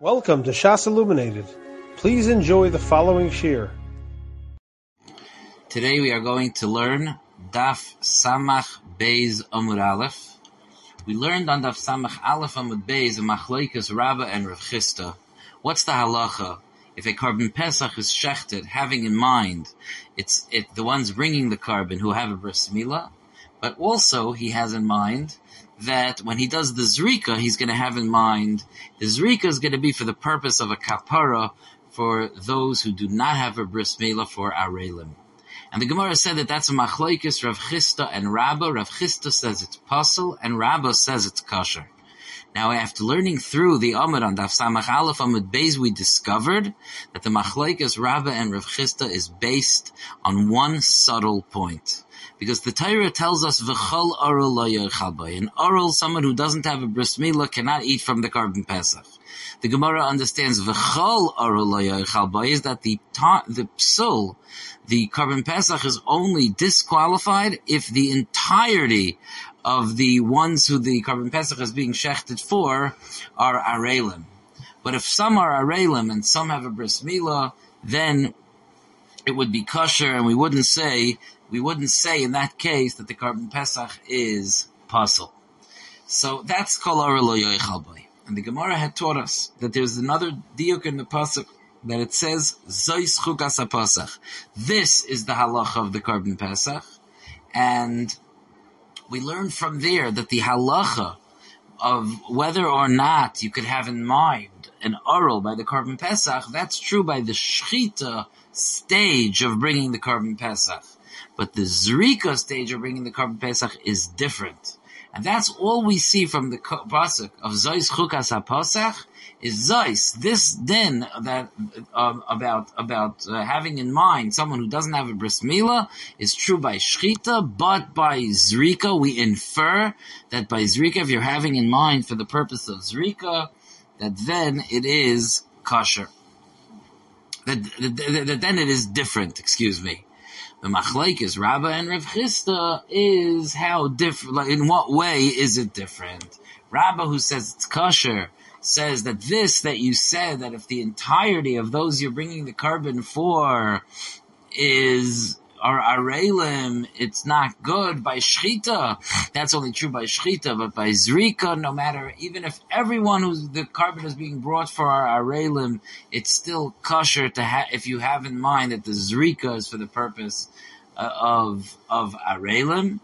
Welcome to Shas Illuminated. Please enjoy the following shir. Today we are going to learn Daf Samach Beis Amud Aleph. We learned on Daf Samach Aleph Amud Beis a Machlokes Rabba and Rav Chisda. What's the halacha if a korban pesach is shechted, having in mind it's it the ones bringing the korban who have a bris milah, but also he has in mind that when he does the zrika, he's going to have in mind the zrika is going to be for the purpose of a kapara for those who do not have a bris milah for arelim. And the Gemara said that that's a machlokes Rav Chisda and Rabba. Rav Chisda says it's pasul, and Rabba says it's kosher. Now, after learning through the Amud on Daf Samach Aleph Amud Beis, we discovered that the machlokes Rabba and Rav Chisda is based on one subtle point. Because the Torah tells us v'chol arul lo An arul, someone who doesn't have a bris milah, cannot eat from the korban pesach. The Gemara understands v'chol arul lo is that the ta- the psul, the korban pesach, is only disqualified if the entirety of the ones who the korban pesach is being shechted for are arelim. But if some are arelim and some have a bris milah, then it would be kosher, and we wouldn't say we wouldn't say in that case that the korban pesach is pasul. So that's kol lo And the Gemara had taught us that there's another diuk in the pasuk that it says zois pasach. This is the halacha of the korban pesach, and we learn from there that the halacha of whether or not you could have in mind an oral by the korban pesach, that's true by the shchita stage of bringing the korban pesach. But the Zrika stage of bringing the korban Pesach is different. And that's all we see from the pasuk of Zois Chukas HaPasach is Zois. This din that um, about about uh, having in mind someone who doesn't have a bris milah is true by shchita, but by zrika we infer that by zrika, if you're having in mind for the purpose of zrika, that then it is kosher. That, that, that, that then it is different. Excuse me the machlekes Rabba and Rav Chisda is how different. Like, in what way is it different? Rabba, who says it's kosher, says that this that you said that if the entirety of those you're bringing the korban for is are arelim, it's not good by shchita. That's only true by shchita, but by zrika, no matter, even if everyone who's the korban is being brought for our arelim, it's still kosher to have, if you have in mind that the zrika is for the purpose uh, of, of arelim.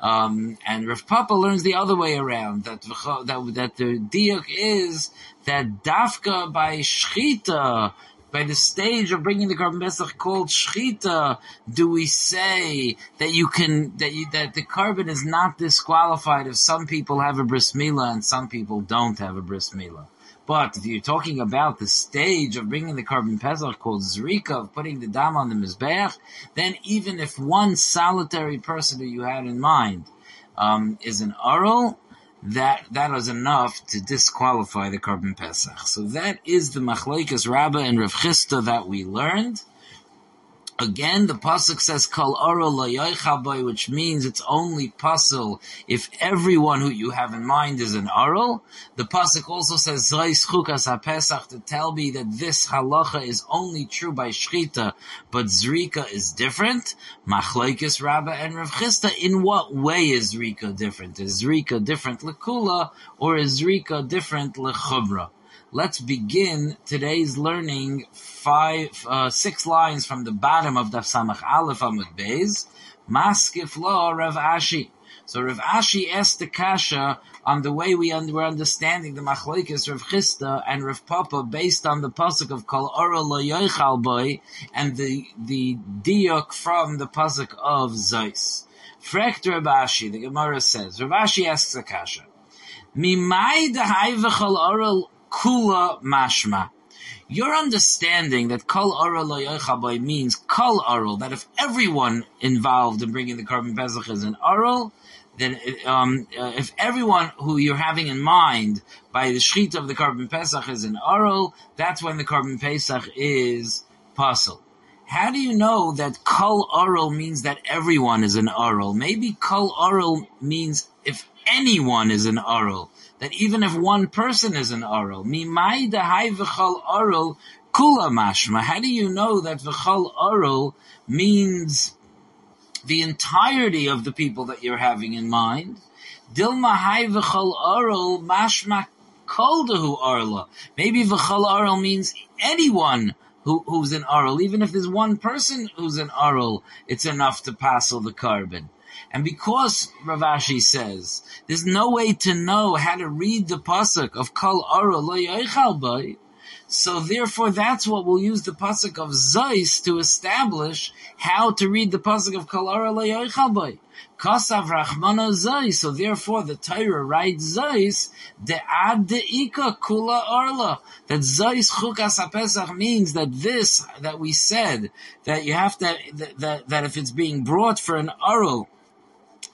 Um, and Rav Papa learns the other way around that that that the diuk is that dafka by shchita by the stage of bringing the korban pesach called shchita, do we say that you can that you, that the korban is not disqualified if some people have a bris milah and some people don't have a bris milah? But if you're talking about the stage of bringing the korban pesach called zrika, of putting the dam on the mizbeach, then even if one solitary person who you had in mind um, is an aral, that that was enough to disqualify the korban pesach. So that is the machlekes Rabba and Rav Chisda that we learned. Again, the pasuk says "Kol oro which means it's only pasul if everyone who you have in mind is an oral. The pasuk also says "Zreis chukas pesach to tell me that this halacha is only true by shchita, but zrika is different. Machlekes Rabba and Rav Chisda. In what way is zrika different? Is zrika different lekula or is zrika different lechubra? Let's begin today's learning five, uh, six lines from the bottom of Daf Samach Aleph Amud Beis. Maskif lo Rav Ashi. So Rav Ashi asked the kasha on the way we were understanding the machlekes Rav Chisda and Rav Papa based on the pasuk of Kol Ora Lo Yoichal Boy and the the diuk from the pasuk of Zeis. Frekt Rav Ashi, the Gemara says. Rav Ashi asks the kasha. Mimai dehai v'chol Ora kula mashma. Your understanding that kol oral means kol oral, that if everyone involved in bringing the korban pesach is an oral, then um, uh, if everyone who you're having in mind by the shechita of the korban pesach is an oral, that's when the korban pesach is pasul. How do you know that kol oral means that everyone is an oral? Maybe kol oral means if anyone is an Arul. That even if one person is an Arul. Mimai dahai v'chol Arul kula mashma. How do you know that v'chol Arul means the entirety of the people that you're having in mind? Dilma hai v'chol Arul mashma kol dehu Arla. Maybe v'chol Arul means anyone who, who's an Arul. Even if there's one person who's an Arul, it's enough to passel the korban. And because Rav Ashi says there's no way to know how to read the pasuk of Kol Ara Lo so therefore that's what we'll use the pasuk of Zeis to establish how to read the pasuk of Kol Ara Lo Kasav Rachmana Zeis. So therefore the Torah writes Zeis de ad de ika kula arla. That Zeis chukas pesach means that this that we said that you have to that, that, that if it's being brought for an arul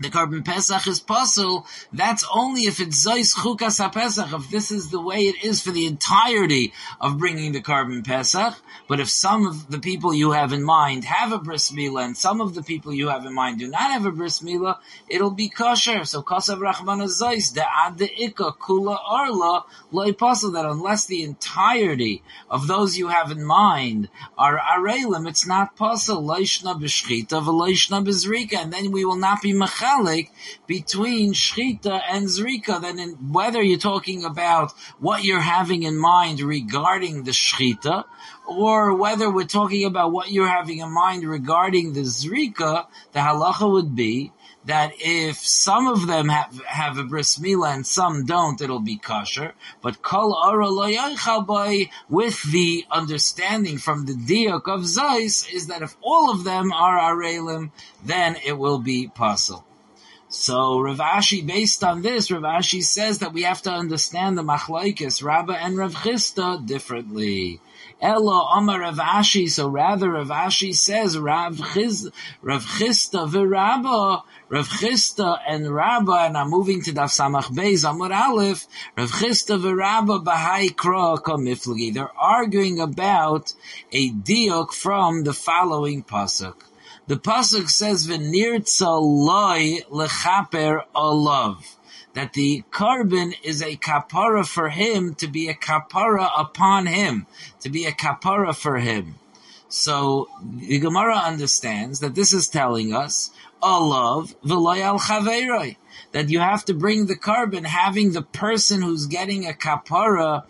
the korban pesach is possible. That's only if it's zeis chukas pesach. If this is the way it is for the entirety of bringing the korban pesach, but if some of the people you have in mind have a bris milah and some of the people you have in mind do not have a bris milah, it'll be kosher. So kosav rachman zeis the ad the ikka kula arla loy possible that unless the entirety of those you have in mind are arelim, it's not possible. Leishna b'shchita v'leishna b'zrika, and then we will not be machal mechalik between shchita and zrika. Then, in, whether you're talking about what you're having in mind regarding the shchita, or whether we're talking about what you're having in mind regarding the zrika, the halacha would be that if some of them have, have a bris milah and some don't, it'll be kosher. But kol ara with the understanding from the diak of Zais is that if all of them are arelim, then it will be possible. So Rav Ashi, based on this, Rav Ashi says that we have to understand the machlaikis, Rabba and Rav Chisda differently. Ella Omar Rav Ashi, so rather Rav Ashi says Rav Chiz, Rav Chisda v'Rabba, Rav Chisda and Rabba, and I'm moving to Daf Samach Beis Amud Aleph, Rav Chisda v'Rabba b'hai kra kamiflagi. They're arguing about a diok from the following pasuk. The pasuk says, "V'nirtza loy lechaper olav." That the korban is a kapara for him to be a kapara upon him, to be a kapara for him. So the Gemara understands that this is telling us olav v'loy chaveroi that you have to bring the korban having the person who's getting a kapara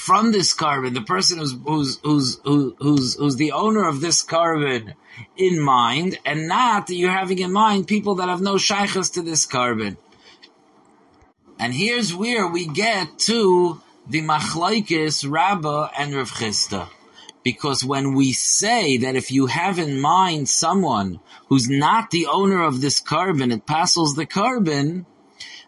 from this korban, the person who's who's who's who's who's the owner of this korban in mind, and not that you're having in mind people that have no shaykhs to this korban. And here's where we get to the machlaikis Rabbah and Rav Chisda. Because when we say that if you have in mind someone who's not the owner of this korban, it passes the korban,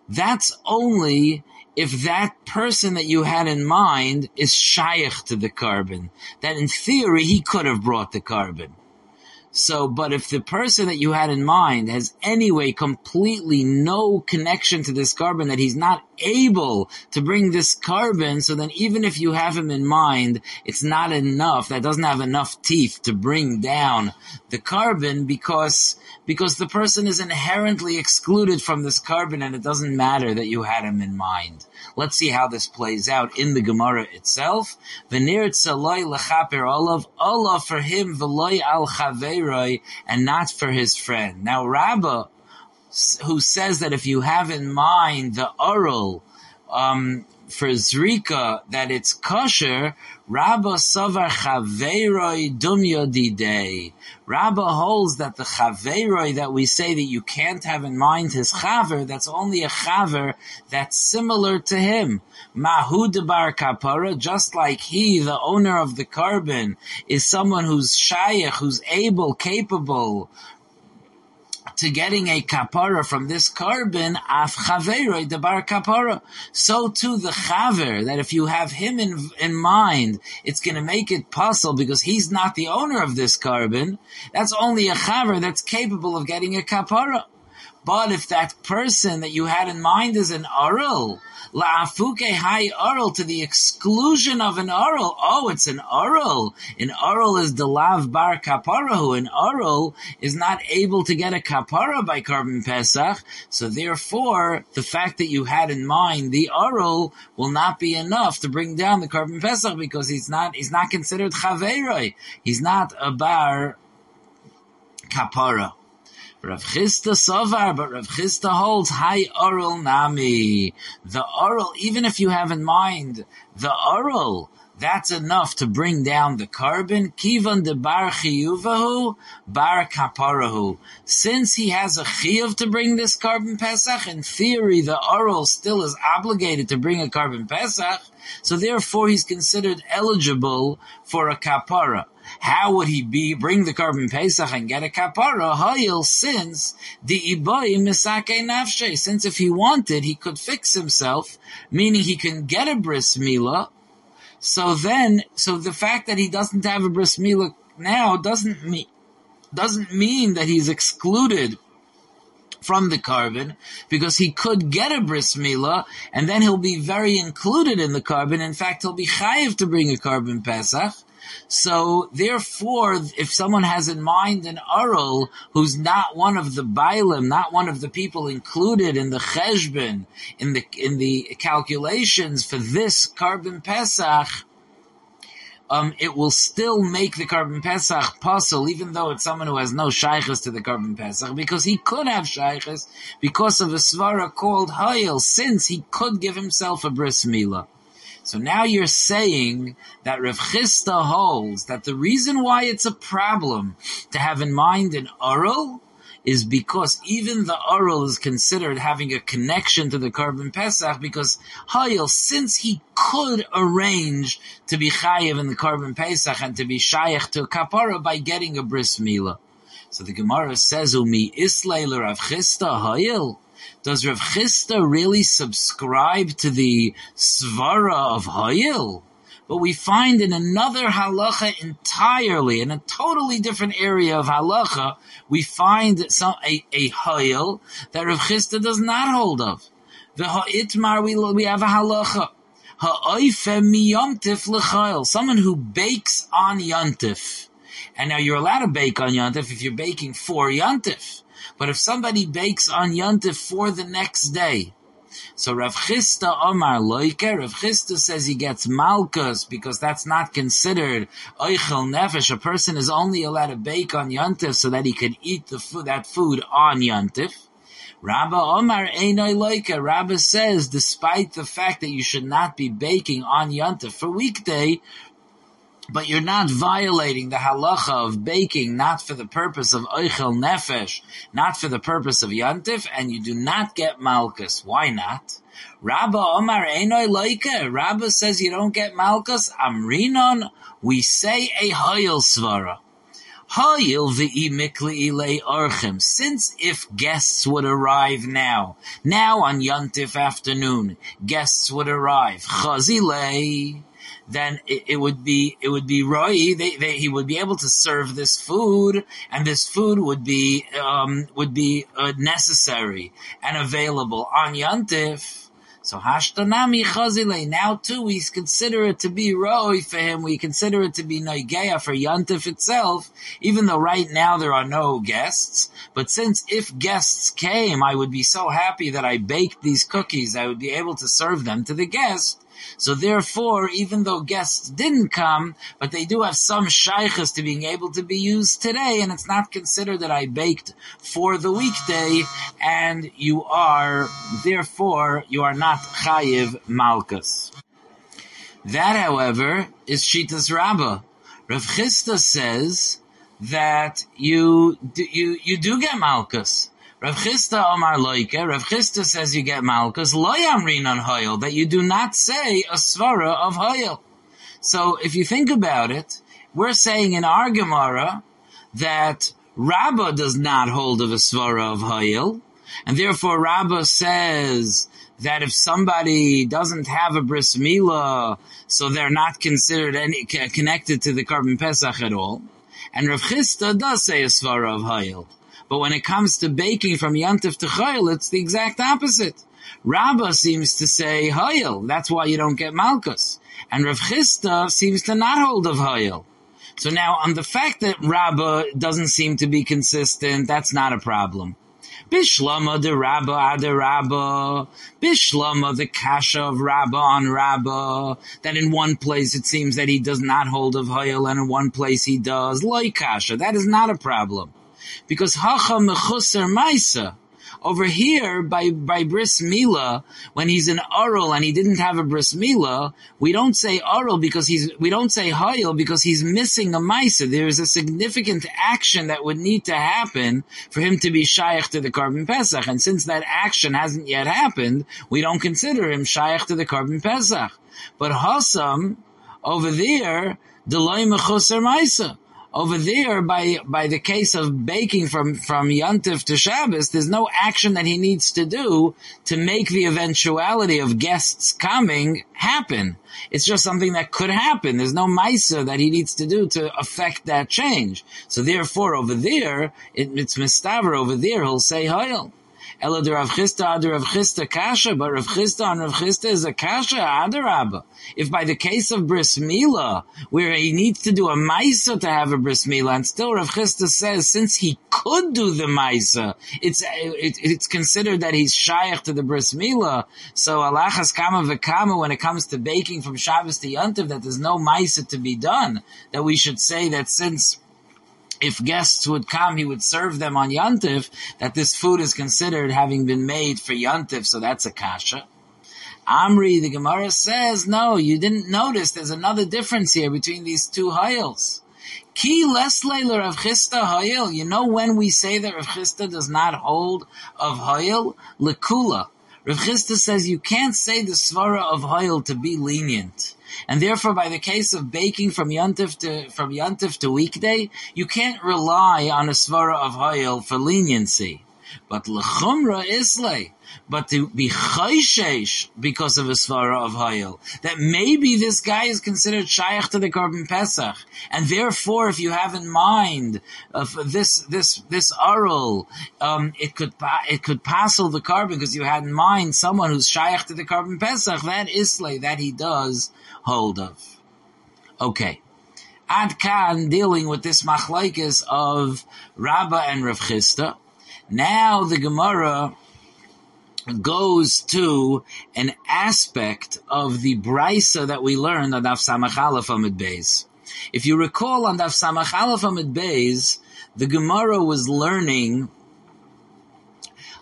that's only if that person that you had in mind is shaykh to the korban, That in theory he could have brought the korban. So, but if the person that you had in mind has anyway completely no connection to this korban, that he's not able to bring this korban, so then even if you have him in mind, it's not enough, that doesn't have enough teeth to bring down the korban because, because the person is inherently excluded from this korban and it doesn't matter that you had him in mind. Let's see how this plays out in the Gemara itself. Venir tzaloi lechaper olav, olav for him v'loi al and not for his friend. Now Rabbah, who says that if you have in mind the oral, um, for Zrika that it's kosher, Rabba Savar Chaveroi Dum Yodidei. Rabba holds that the Chaveroi that we say that you can't have in mind his Chaver, that's only a Chaver that's similar to him. Mahu Debar Kapara, just like he, the owner of the korban, is someone who's Shaykh, who's able, capable, to getting a kapara from this korban, af chaveroi debar kapara. So too the chaver, that if you have him in, in mind, it's going to make it possible because he's not the owner of this korban. That's only a chaver that's capable of getting a kapara. But if that person that you had in mind is an aral, La'afuke hai oral to the exclusion of an oral. Oh, it's an oral. An oral is the lav bar kaparahu. An oral is not able to get a kapara by Korban Pesach. So therefore, the fact that you had in mind the oral will not be enough to bring down the Korban Pesach because he's not, he's not considered chaveroi. He's not a bar kapara. Rav Chisda Sovar, but Rav Chisda holds high oral nami. The oral, even if you have in mind the oral, that's enough to bring down the korban. Kivan de bar chiyuvahu, bar kaparahu. Since he has a chiyuv to bring this korban pesach, in theory the oral still is obligated to bring a korban pesach, so therefore he's considered eligible for a kapara. How would he be bring the korban pesach and get a kapara? Hayil since the iboy misake nafshe. Since if he wanted, he could fix himself, meaning he can get a bris milah. So then, so the fact that he doesn't have a bris milah now doesn't mean doesn't mean that he's excluded from the korban because he could get a bris milah and then he'll be very included in the korban. In fact, he'll be chayiv to bring a korban pesach. So therefore, if someone has in mind an Arul who's not one of the Bailim, not one of the people included in the Cheshbon, in the, in the calculations for this korban Pesach, um, it will still make the korban pesach puzzle, even though it's someone who has no shaykhs to the korban pesach, because he could have shaykhs because of a svara called hayil, since he could give himself a bris milah. So now you're saying that Rav Chisda holds that the reason why it's a problem to have in mind an oral is because even the oral is considered having a connection to the korban pesach because Hayil, since he could arrange to be chayiv in the korban pesach and to be shaykh to a kapara by getting a bris milah. So the Gemara says, "Umi islay Rav Chisda Hayil." Does Rav Chisda really subscribe to the svara of Hayil? But we find in another halacha entirely, in a totally different area of halacha, we find some a, a Hayil that Rav Chisda does not hold of. The Ha'itmar, we, we have a halacha. Someone who bakes on yontif. And now you're allowed to bake on yontif if you're baking for yontif. But if somebody bakes on Yontif for the next day, so Rav Chisda Omar Loike, Rav Chisda says he gets Malkus because that's not considered Oichel Nefesh. A person is only allowed to bake on Yontif so that he can eat the food, that food on Yontif. Rabba Omar Einoi Loike, Rabba says, despite the fact that you should not be baking on Yontif for weekday, but you're not violating the halacha of baking, not for the purpose of oichel nefesh, not for the purpose of yantif, and you do not get malchus. Why not? Rabba Omar Einoi Loike. Rabba says you don't get malchus. Amrinon, we say a hoyel svara. Since if guests would arrive now, now on Yantif afternoon, guests would arrive. Then it, it, would be it would be Roy. They, they, he would be able to serve this food, and this food would be um, would be uh, necessary and available on Yantif. So hashtanami chazile. Now too, we consider it to be roy for him. We consider it to be noigeya for yantif itself, even though right now there are no guests. But since if guests came, I would be so happy that I baked these cookies. I would be able to serve them to the guest. So therefore, even though guests didn't come, but they do have some shaykhs to being able to be used today, and it's not considered that I baked for the weekday, and you are, therefore, you are not chayiv malchus. That, however, is Shitas Rabbah. Rav Chisda says that you, you, you do get malchus. Rav Chisda Omar Loike, Rav Chisda says you get Malkus, Loyam Rinan Hoyel, that you do not say a svara of Hoyel. So if you think about it, we're saying in our Gemara that Rabbah does not hold of a svara of Hoyel, and therefore Rabbah says that if somebody doesn't have a bris milah, so they're not considered any connected to the korban pesach at all. And Rav Chisda does say a svara of Hayil. But when it comes to baking from Yantif to Chayil, it's the exact opposite. Rabbah seems to say Hayil. That's why you don't get Malkus. And Rav Chisda seems to not hold of Hayil. So now on the fact that Rabbah doesn't seem to be consistent, that's not a problem. Bishlama the Rabba ah, Ada Rabba. Bishlama the Kasha of Rabba on Rabba. That in one place it seems that he does not hold of Hayel and in one place he does. Loi Kasha. That is not a problem. Because Hacha Mechusar Maisa over here, by, by bris mila, when he's an oral and he didn't have a bris mila, we don't say oral because he's, we don't say hayil because he's missing a maisa. There is a significant action that would need to happen for him to be shaykh to the korban pesach. And since that action hasn't yet happened, we don't consider him shaykh to the korban pesach. But Hassam, over there, Deloy Mechusar Maisa over there, by by the case of baking from from Yontif to Shabbos, there's no action that he needs to do to make the eventuality of guests coming happen. It's just something that could happen. There's no Misa that he needs to do to affect that change. So therefore, over there, it, it's Mistaver over there. He'll say Hoyel. Ela de Rav Chisda de Rav Chisda kasha, but Rav Chisda and Rav Chisda is a kasha adarabba. If by the case of bris mila, where he needs to do a maisa to have a bris mila, and still Rav Chisda says since he could do the maisa, it's it, it's considered that he's shaykh to the bris mila. So alachas kama v'kama when it comes to baking from Shabbos to Yontiv, that there's no maisa to be done. That we should say that since if guests would come, he would serve them on Yantif, that this food is considered having been made for Yantif, so that's a kasha. Amri, the Gemara says, no, you didn't notice there's another difference here between these two hayils. Ki lesleiler Rav Chisda hayil. You know when we say that Rav Chisda does not hold of hayil? Lekula. Rav Chisda says you can't say the svara of hayil to be lenient. And therefore, by the case of baking from Yontif to, from Yontif to weekday, you can't rely on a svara of Hayel for leniency. But lechumra islay, but to be chayshesh because of a svara of hayil, that maybe this guy is considered shaykh to the korban pesach, and therefore, if you have in mind of this this this aral, um, it could it could passel the korban because you had in mind someone who's shaykh to the korban pesach. That islay that he does hold of. Okay. Ad Khan dealing with this machlaikis of Rabbah and Rav Chisda. Now the Gemara goes to an aspect of the brisa that we learned on Daf Samach Aleph Amid Beis. If you recall on Daf Samach Aleph Amid Beis, the Gemara was learning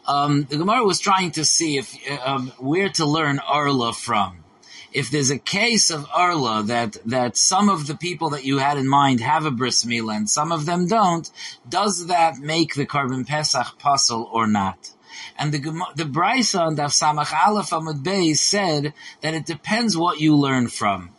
um, the Gemara was trying to see if um, where to learn Arla from if there's a case of Arla that, that some of the people that you had in mind have a bris milah and some of them don't, does that make the korban pesach puzzle or not? And the the Brisa on Daf Samach Aleph Amud Bey said that it depends what you learn from.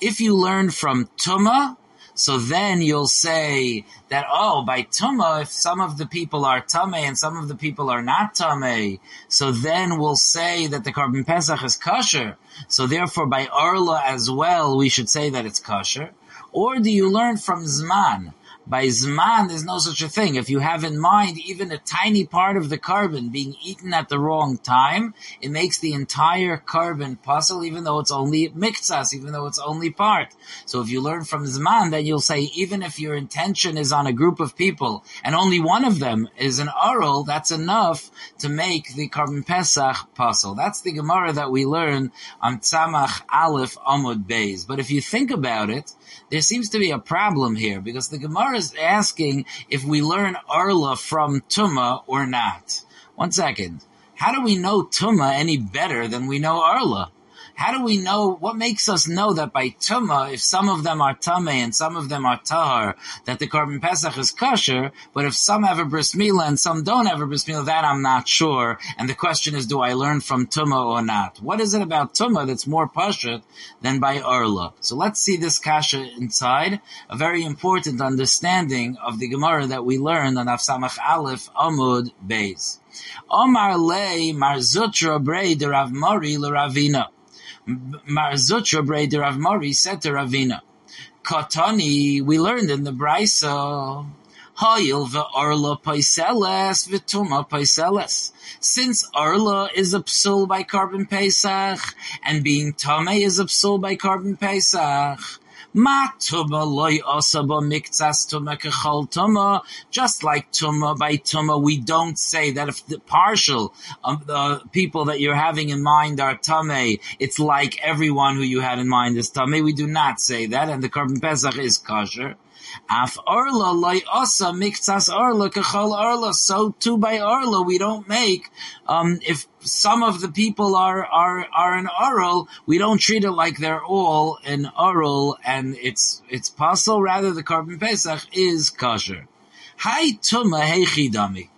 If you learn from Tuma, so then you'll say that, oh, by Tuma, if some of the people are Tame and some of the people are not Tame, so then we'll say that the korban Pesach is kosher. So therefore by Arla as well, we should say that it's kosher. Or do you learn from Zman? By Zman, there's no such a thing. If you have in mind even a tiny part of the korban being eaten at the wrong time, it makes the entire korban puzzle, even though it's only miktsas, even though it's only part. So if you learn from Zman, then you'll say, even if your intention is on a group of people, and only one of them is an oral, that's enough to make the korban Pesach puzzle. That's the Gemara that we learn on Tzamach Aleph Amud Beis. But if you think about it, there seems to be a problem here because the Gemara is asking if we learn Arla from Tuma or not. One second. How do we know Tuma any better than we know Arla? How do we know, what makes us know that by Tuma, if some of them are Tame and some of them are Tahar, that the korban Pesach is kosher, but if some have a bris milah and some don't have a bris milah, that I'm not sure. And the question is, do I learn from Tuma or not? What is it about Tuma that's more Pashut than by Arla? So let's see this kasha inside, a very important understanding of the Gemara that we learned on Afsamach Aleph Amud Beis. Omar le Marzutra Brei de Rav Mori le Ravina. Marzutra Breder Rav Mori said to Ravina, Katani, we learned in the Brisa, Hoyil ve'orla paiseles v'tuma paiseles. Since Arla is a psul by korban Pesach, and being Tame is a psul by korban Pesach, Just like tuma by tuma, we don't say that if the partial of the people that you're having in mind are tame, it's like everyone who you had in mind is tame. We do not say that, and the korban pesach is kosher. Af orla loy osa miktas orla kachol arla. So too by orla we don't make. Um, if some of the people are are are an oral, we don't treat it like they're all an oral, and it's it's possible. Rather, the korban pesach is kosher. Hi tuma heichidami.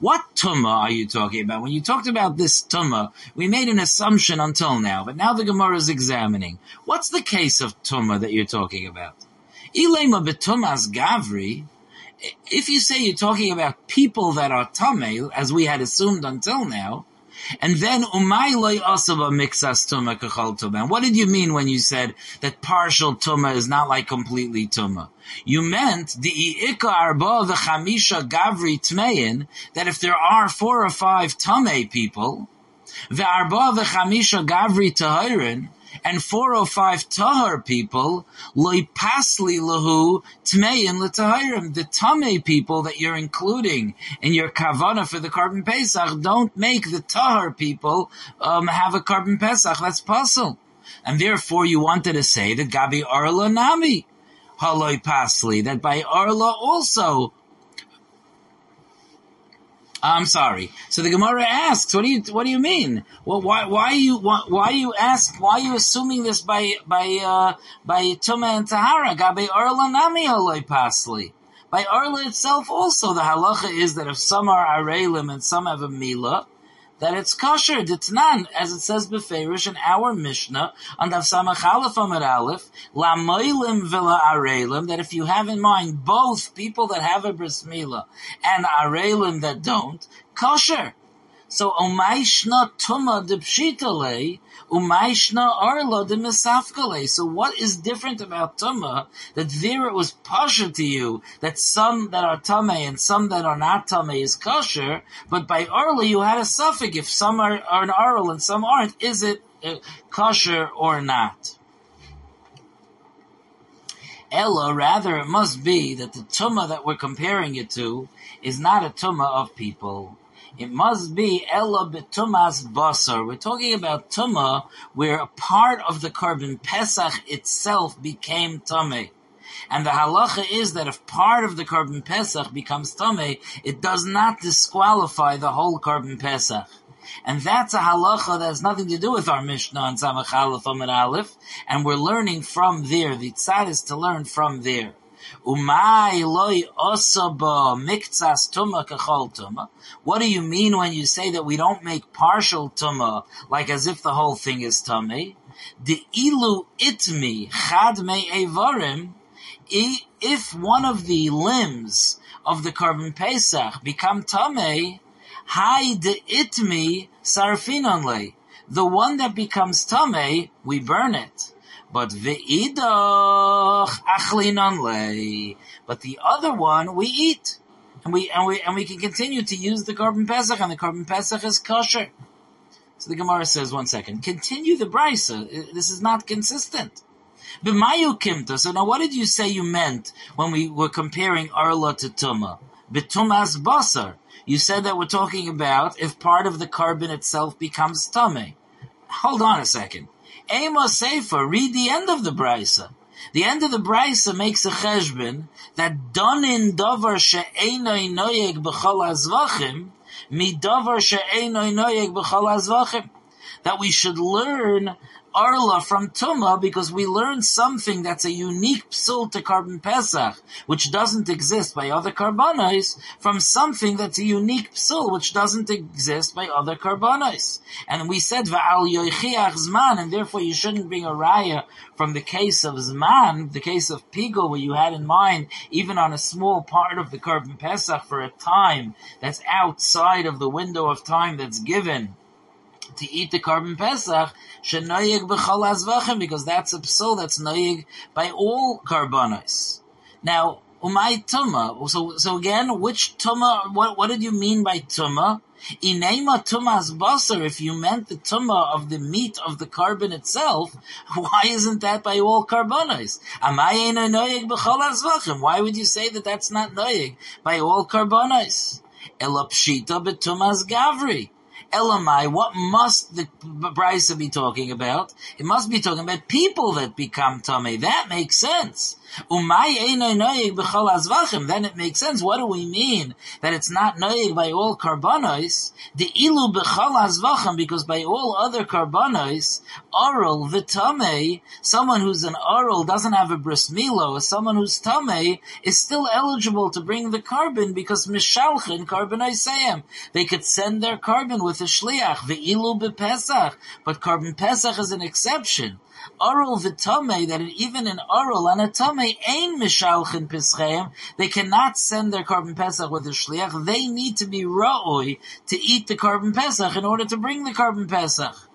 What tuma are you talking about? When you talked about this tuma, we made an assumption until now, but now the Gemara is examining. What's the case of tuma that you're talking about? Ilema betumas gavri, if you say you're talking about people that are tame, as we had assumed until now, and then umay loy asava mixas tuma kachal tuma. What did you mean when you said that partial tuma is not like completely tuma? You meant the i'ika arba the chamisha gavri tmein that if there are four or five tame people, the arba the chamisha gavri tahirin, and 405 tahar people, loy pasli lahu tmein l'tahirim. The tame people that you're including in your kavana for the korban pesach don't make the tahar people um, have a korban pesach. That's puzzle. And therefore you wanted to say that gabi arla nami haloi pasli, that by arla also I'm sorry. So the Gemara asks, "What do you What do you mean? Well, why why you why, why you ask why you assuming this by by uh, by Tuma and Tahara Gabe Arla Nami Aloi Pasli? By Arla itself, also the halacha is that if some are arelim and some have a mila, that it's kosher, ditnan, as it says beferish in our Mishnah, on Dav Samach Aleph Amar Aleph, la moilim vela arelim, that if you have in mind both people that have a bris milah and arelim that don't, kosher. So umayshna tuma de umayshna arla de misafkale. So what is different about tuma that it was pasha to you that some that are tame and some that are not tame is kosher, but by arla you had a suffix if some are, are an arl and some aren't. Is it uh, kosher or not? Ella, rather it must be that the tuma that we're comparing it to is not a tuma of people. It must be Ella betumas basar. We're talking about tuma where a part of the korban pesach itself became tame. And the halacha is that if part of the korban pesach becomes tame, it does not disqualify the whole korban pesach. And that's a halacha that has nothing to do with our Mishnah and Samach Aleph Amid Aleph, and we're learning from there. The tzad is to learn from there. What do you mean when you say that we don't make partial tuma, like as if the whole thing is tummy? The ilu itmi chad me evarim. If one of the limbs of the korban pesach become tame, Hai de itmi sarfinonle. The one that becomes tame, we burn it. But ve'idach achlinonle. But the other one, we eat. And we, and we, and we can continue to use the korban pesach, and the korban pesach is kosher. So the Gemara says, one second, continue the brisa. This is not consistent. B'mayu kimta. So now what did you say you meant when we were comparing Arla to Tuma? B'tumas basar. You said that we're talking about if part of the korban itself becomes tummy. Hold on a second. Amos Sefer, read the end of the brisa. The end of the brisa makes a cheshbon that donin davar she'enoi noyeg b'chol azvachim mi davar she'enoi noyeg b'chol azvachim. That we should learn Arla from Tuma because we learned something that's a unique psul to korban Pesach, which doesn't exist by other carbonis, from something that's a unique psul which doesn't exist by other carbonis. And we said Va'al yoichiach zman, and therefore you shouldn't bring a raya from the case of zman, the case of pigul, where you had in mind even on a small part of the korban Pesach for a time that's outside of the window of time that's given to eat the korban Pesach, shenoyeg b'chol azvachim, because that's a psul that's noyig by all korbanos. Now, Umay tuma. So, so again, which tuma, what, what did you mean by tuma? Inema tumas basar, if you meant the tuma of the meat of the korban itself, why isn't that by all korbanos? Why would you say that that's not noyig by all korbanos? Elapshita betumas gavri. Elamai, what must the Brisa be talking about? It must be talking about people that become tummy. That makes sense. Then it makes sense. What do we mean that it's not noyeg by all korbanos? The ilu b'chal azvachim because by all other korbanos, oral v'tamei, someone who's an oral doesn't have a bris milo, someone who's tamei is still eligible to bring the korban because mishalchin carbonisayim. They could send their korban with a shliach the ilu b'pesach, but korban pesach is an exception. Oral v'tame, that even in oral and a tame ain mishalchin pischeim, they cannot send their korban pesach with a shliach. They need to be ra'oi to eat the korban pesach in order to bring the korban pesach.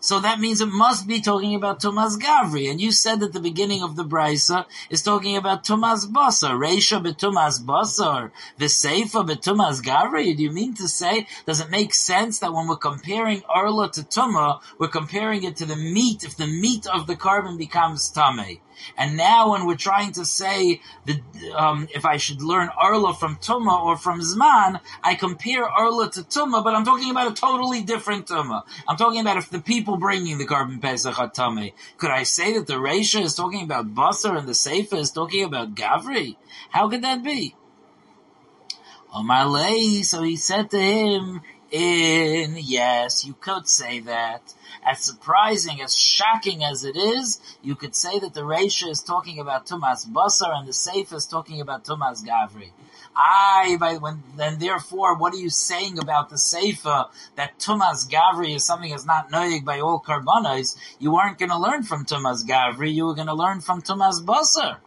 So that means it must be talking about Tumas Gavri. And you said at the beginning of the Brisa is talking about Tumas Basar. Reisha betumas Basar. Viseifa betumas Gavri. Do you mean to say, does it make sense that when we're comparing Arla to Tuma, we're comparing it to the meat, if the meat of the korban becomes Tame? And now when we're trying to say that, um, if I should learn Arla from Tuma or from Zman, I compare Arla to Tuma, but I'm talking about a totally different Tuma. I'm talking about if the people bringing the korban Pesach are Tame. Could I say that the Reisha is talking about Basar and the Sefer is talking about Gavri? How could that be? Omar so he said to him, in, yes, you could say that. As surprising, as shocking as it is, you could say that the Reisha is talking about Tumas Basar and the Sefer is talking about Tumas Gavri. I, by when, then therefore, what are you saying about the Seifa that Tumas Gavri is something that's not noyig by all korbanos? You aren't going to learn from Tumas Gavri, you were going to learn from Tumas Basar.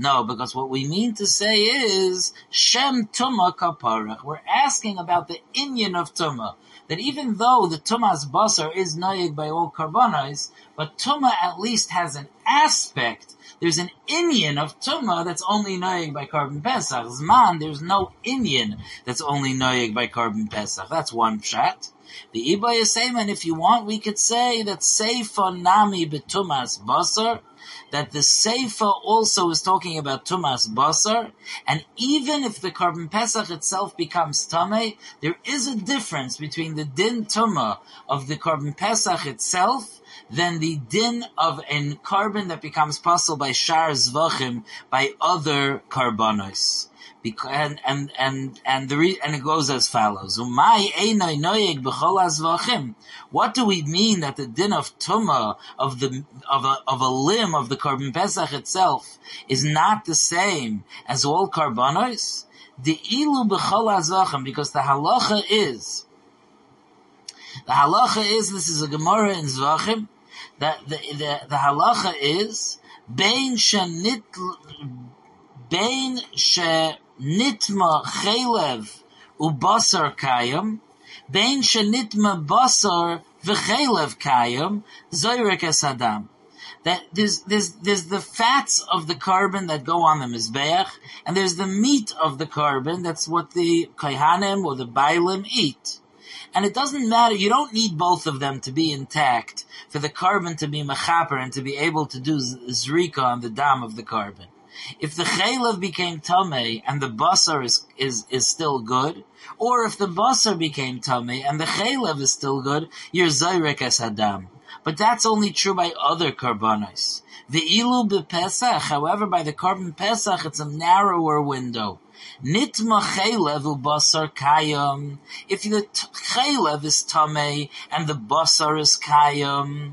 No, because what we mean to say is Shem Tuma Kaparach. We're asking about the Inyan of Tuma. That even though the Tumas Basar is Nayig by all Karbanos, but Tuma at least has an aspect. There's an Inyan of Tuma that's only Nayig by Korban Pesach. Zman, there's no Inyan that's only Nayig by Korban Pesach. That's one pshat. The Iba Yisayman, if you want, we could say that Seifa Nami Betumas Basar, that the Seifa also is talking about Tumas Basar, and even if the Korban Pesach itself becomes Tame, there is a difference between the Din Tuma of the Korban Pesach itself than the din of a korban that becomes possible by shar zvachim by other korbanos and and and and the re, and it goes as follows: What do we mean that the din of tuma of the of a of a limb of the korban pesach itself is not the same as all korbanos? The ilu because the halacha is the halacha is this is a gemara in zvachim that the the, the halacha is bein shenit bein she nitma chelev ubasar kayam, bein shenitma basar v'chelev kayam, zoyrek es. That there's, there's, there's the fats of the korban that go on the mizbeach, and there's the meat of the korban, that's what the kaihanim or the bailim eat. And it doesn't matter, you don't need both of them to be intact for the korban to be mechaper and to be able to do zrika on the dam of the korban. If the chaylev became tame and the basar is, is, is still good, or if the basar became tame and the chaylev is still good, you're zayrek as hadam. But that's only true by other karbanos. The ilu bepesach, however, by the korban pesach, it's a narrower window. Nitma chaylev basar kayam. If the chaylev is tame and the basar is kayam,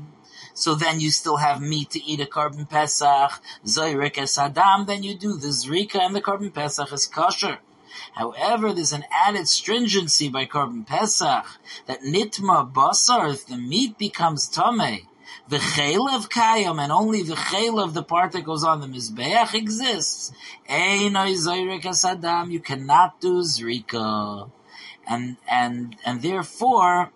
so then you still have meat to eat a korban pesach, zoyrik es then you do the zrika and the korban pesach is kosher. However, there's an added stringency by korban pesach that nitma basar, if the meat becomes tame, the chaylev kayam, and only the chaylev, the part that goes on the mizbeach, exists. Einoi zoyrik es adam, you cannot do zrika. And, and, and therefore,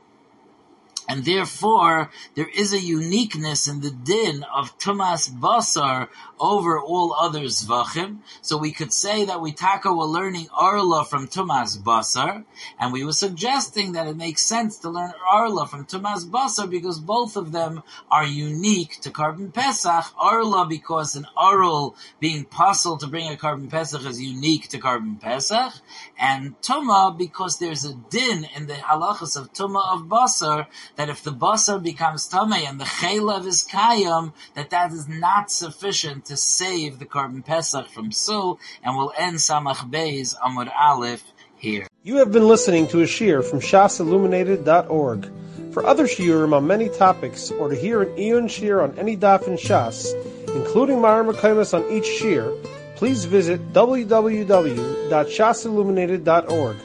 And therefore, there is a uniqueness in the din of Tumas Basar over all other Zvachim. So we could say that we taka were learning Arla from Tumas Basar, and we were suggesting that it makes sense to learn Arla from Tumas Basar because both of them are unique to Korban Pesach. Arla because an Arul being possible to bring a Korban Pesach is unique to Korban Pesach, and Tuma because there's a din in the halachas of Tuma of Basar that if the basar becomes tamei and the chaylev is kayam, that that is not sufficient to save the korban pesach from sul, and will end samach beis amud aleph here. You have been listening to a shear from shasilluminated.org. For other shiurim on many topics, or to hear an Eon shear on any daf in Shas, including Mara Makaimas on each shear, please visit www.shasilluminated.org.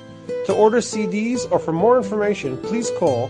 To order CDs or for more information, please call